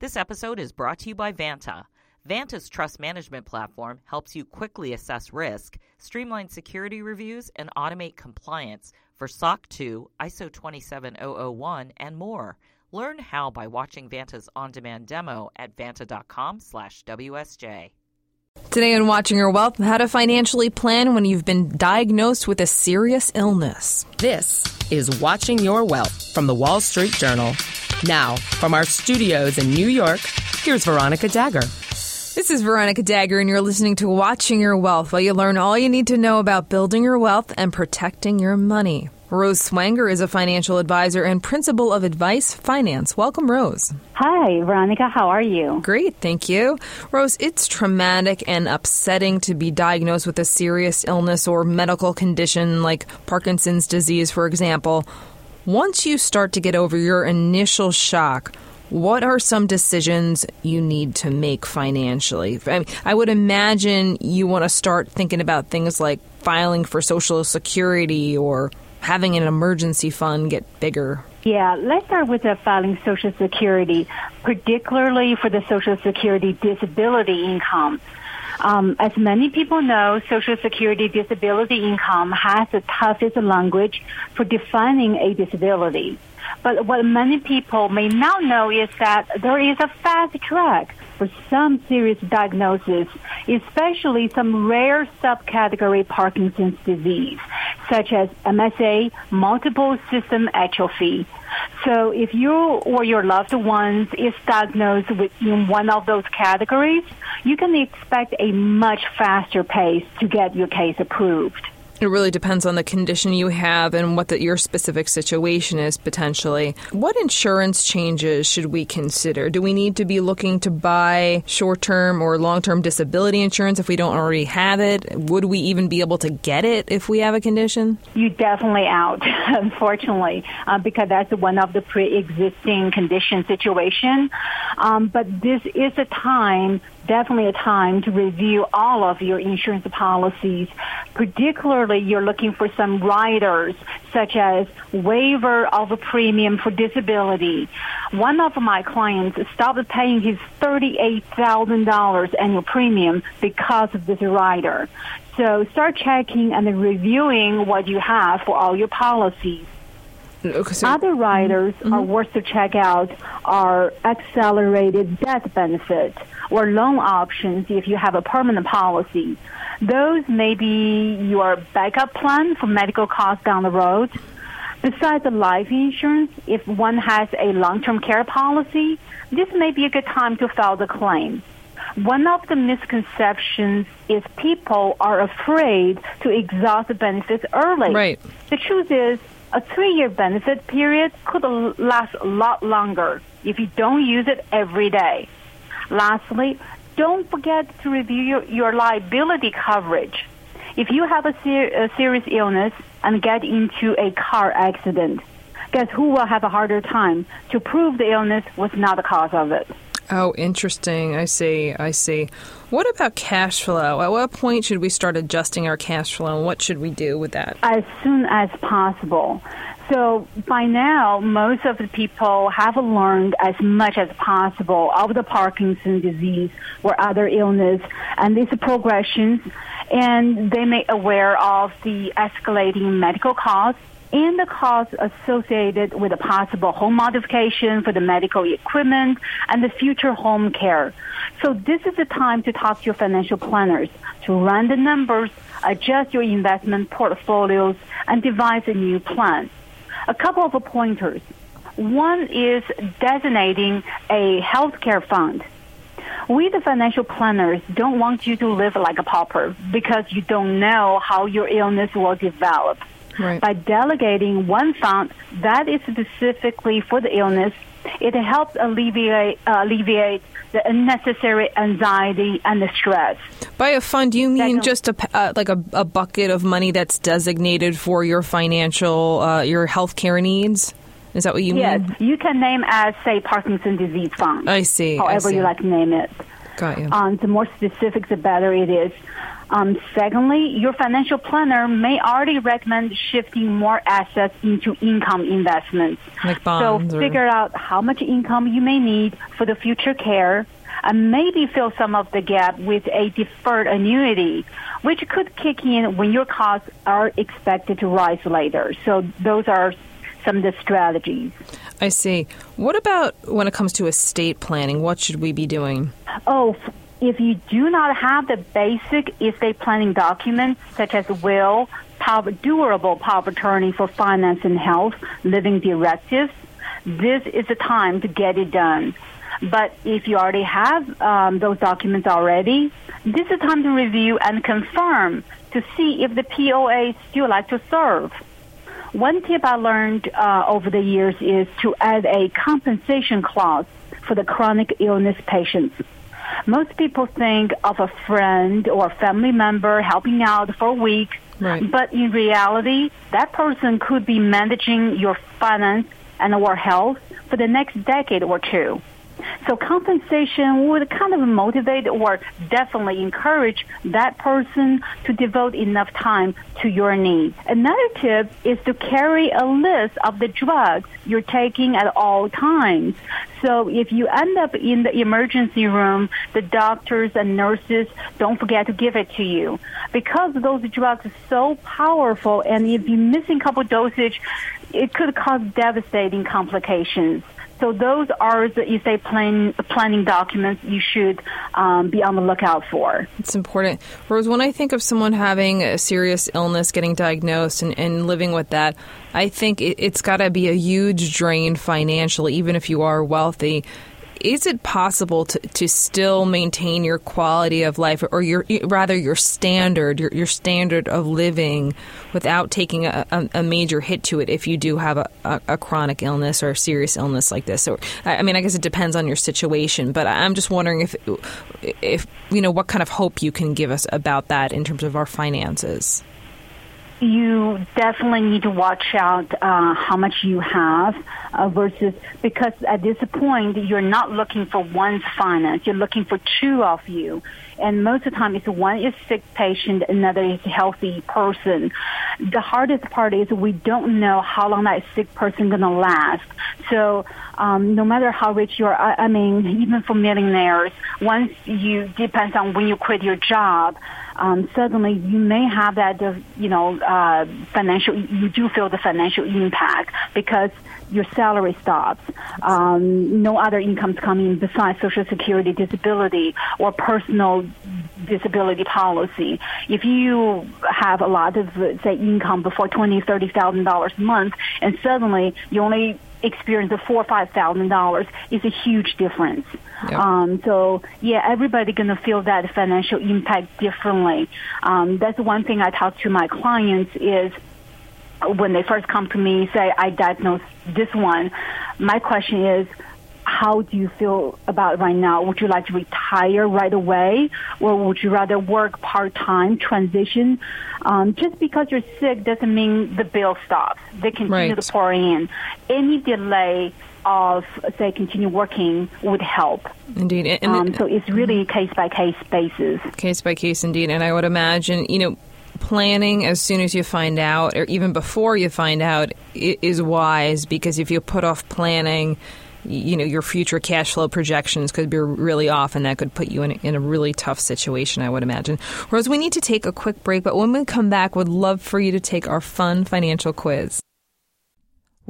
This episode is brought to you by Vanta. Vanta's trust management platform helps you quickly assess risk, streamline security reviews, and automate compliance for SOC 2, ISO 27001, and more. Learn how by watching Vanta's on-demand demo at vanta.com/wsj. Today on Watching Your Wealth, how to financially plan when you've been diagnosed with a serious illness. This is Watching Your Wealth from the Wall Street Journal. Now, from our studios in New York, here's Veronica Dagher. This is Veronica Dagher, and you're listening to Watching Your Wealth, while you learn all you need to know about building your wealth and protecting your money. Rose Swanger is a financial advisor and principal of Advise Finance. Welcome, Rose. Hi, Veronica. How are you? Great, thank you. Rose, it's traumatic and upsetting to be diagnosed with a serious illness or medical condition like Parkinson's disease, for example. Once you start to get over your initial shock, what are some decisions you need to make financially? I, mean, I would imagine you want to start thinking about things like filing for Social Security or having an emergency fund get bigger. Yeah, let's start with filing Social Security, particularly for the Social Security disability income. Um, as many people know, Social Security disability income has the toughest language for defining a disability. But what many people may not know is that there is a fast track for some serious diagnoses, especially some rare subcategory Parkinson's disease, such as MSA, multiple system atrophy. So if you or your loved ones is diagnosed with in one of those categories, you can expect a much faster pace to get your case approved. It really depends on the condition you have and what the, your specific situation is potentially. What insurance changes should we consider? Do we need to be looking to buy short term or long term disability insurance if we don't already have it? Would we even be able to get it if we have a condition? You definitely out, unfortunately, uh, because that's one of the pre existing condition situation. Um, but this is a time definitely a time to review all of your insurance policies. Particularly, you're looking for some riders, such as waiver of a premium for disability. One of my clients stopped paying his $38,000 annual premium because of this rider. So start checking and reviewing what you have for all your policies. So, Other riders mm-hmm. are worth to check out are accelerated death benefit or loan options if you have a permanent policy. Those may be your backup plan for medical costs down the road. Besides the life insurance, if one has a long-term care policy, this may be a good time to file the claim. One of the misconceptions is people are afraid to exhaust the benefits early. Right. The truth is, a three-year benefit period could last a lot longer if you don't use it every day. Lastly, don't forget to review your, your liability coverage. If you have a, ser- a serious illness and get into a car accident, guess who will have a harder time to prove the illness was not the cause of it? Oh, interesting. I see. I see. What about cash flow? At what point should we start adjusting our cash flow, and what should we do with that? As soon as possible. So by now, most of the people have learned as much as possible of the Parkinson's disease or other illness and these progressions, and they may aware of the escalating medical costs and the costs associated with a possible home modification for the medical equipment and the future home care. So this is the time to talk to your financial planners to run the numbers, adjust your investment portfolios, and devise a new plan. A couple of pointers. One is designating a healthcare fund. We, the financial planners, don't want you to live like a pauper because you don't know how your illness will develop. Right. By delegating one fund that is specifically for the illness, it helps alleviate, uh, alleviate the unnecessary anxiety and the stress. By a fund, you mean just a uh, like a, a, bucket of money that's designated for your financial, uh, your health care needs? Is that what you yes, mean? Yes, you can name as say Parkinson's disease fund. I see. However I see. you like to name it. Got you. Um, the more specific, the better it is. Um, secondly, your financial planner may already recommend shifting more assets into income investments. Like bonds so or- figure out how much income you may need for the future care and maybe fill some of the gap with a deferred annuity, which could kick in when your costs are expected to rise later. So those are some of the strategies. I see. What about when it comes to estate planning? What should we be doing? Oh, if you do not have the basic estate planning documents such as will, power, durable power of attorney for finance and health, living directives, this is the time to get it done. But if you already have um, those documents already, this is time to review and confirm to see if the POA still like to serve. One tip I learned uh, over the years is to add a compensation clause for the chronic illness patients. Most people think of a friend or family member helping out for a week, Right. but in reality, that person could be managing your finance and or health for the next decade or two. So compensation would kind of motivate or definitely encourage that person to devote enough time to your needs. Another tip is to carry a list of the drugs you're taking at all times. So if you end up in the emergency room, the doctors and nurses don't forget to give it to you. Because those drugs are so powerful and if you're missing a couple dosage, it could cause devastating complications. So those are the estate plan, planning documents you should um, be on the lookout for. It's important. Rose, when I think of someone having a serious illness, getting diagnosed, and, and living with that, I think it, it's got to be a huge drain financially, even if you are wealthy. Is it possible to, to still maintain your quality of life, or your rather your standard, your, your standard of living, without taking a, a, a major hit to it? If you do have a, a, a chronic illness or a serious illness like this, I I mean, I guess it depends on your situation. But I'm just wondering if, if you know, what kind of hope you can give us about that in terms of our finances. You definitely need to watch out uh, how much you have uh, versus because at this point you're not looking for one's finance. You're looking for two of you. And most of the time it's one is sick patient another is healthy person. The hardest part is we don't know how long that sick person going to last. So um, no matter how rich you are I, I mean even for millionaires once you depends on when you quit your job um, suddenly you may have that, uh, you know, uh, financial, you do feel the financial impact because your salary stops. Um, no other incomes coming besides Social Security, disability, or personal disability policy. If you have a lot of, uh, say, income before twenty, thirty thousand dollars a month, and suddenly you only experience of four or five thousand dollars, is a huge difference. Yep. Um, so yeah, everybody gonna feel that financial impact differently. Um, that's one thing I talk to my clients is when they first come to me, say I diagnose this one. My question is, how do you feel about it right now? Would you like to retire right away, or would you rather work part time, transition? Um, just because you're sick doesn't mean the bill stops. They continue Right. to pour in. Any delay of say continue working would help. Indeed, and, and Um, so it's really case by case basis. case by case indeed and i would imagine you know planning as soon as you find out or even before you find out is wise because if you put off planning you know your future cash flow projections could be really off and that could put you in a, in a really tough situation i would imagine rose we need to take a quick break but when we come back would love for you to take our fun financial quiz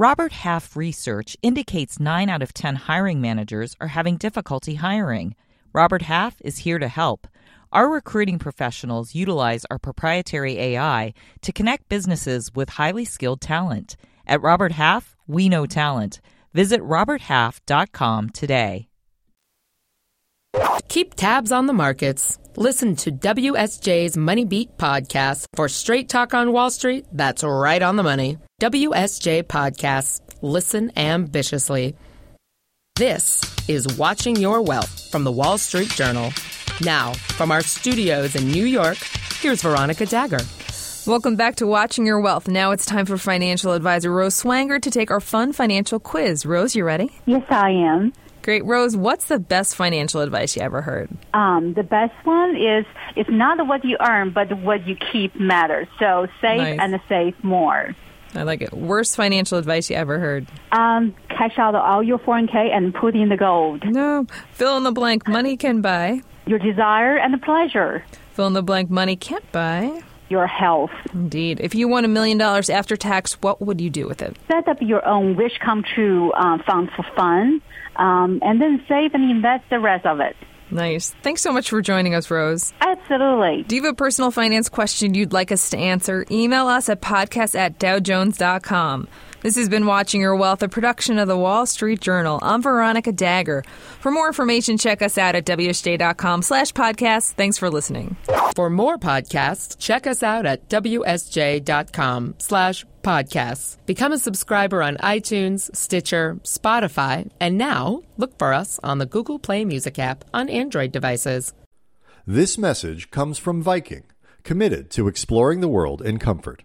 Robert Half research indicates 9 out of 10 hiring managers are having difficulty hiring. Robert Half is here to help. Our recruiting professionals utilize our proprietary AI to connect businesses with highly skilled talent. At Robert Half, we know talent. Visit roberthalf.com today. Keep tabs on the markets. Listen to WSJ's Money Beat podcast for straight talk on Wall Street that's right on the money. WSJ Podcasts. Listen ambitiously. This is Watching Your Wealth from the Wall Street Journal. Now, from our studios in New York, here's Veronica Dagher. Welcome back to Watching Your Wealth. Now it's time for financial advisor Rose Swanger to take our fun financial quiz. Rose, you ready? Yes, I am. Great. Rose, what's the best financial advice you ever heard? Um, the best one is it's not what you earn, but what you keep matters. So save Nice. and save more. I like it. Worst financial advice you ever heard? Um, cash out all your 401k and put in the gold. No. Fill in the blank. Money can buy. Your desire and the pleasure. Fill in the blank. Money can't buy. Your health. Indeed. If you won a million dollars after tax, what would you do with it? Set up your own wish come true uh, fund for fun, um, and then save and invest the rest of it. Nice. Thanks so much for joining us, Rose. Absolutely. Do you have a personal finance question you'd like us to answer? Email us at podcast at dowjones.com. This has been Watching Your Wealth, a production of the Wall Street Journal. I'm Veronica Dagher. For more information, check us out at wsj.com slash podcast. Thanks for listening. For more podcasts, check us out at wsj.com slash podcasts. Become a subscriber on iTunes, Stitcher, Spotify, and now look for us on the Google Play Music app on Android devices. This message comes from Viking, committed to exploring the world in comfort.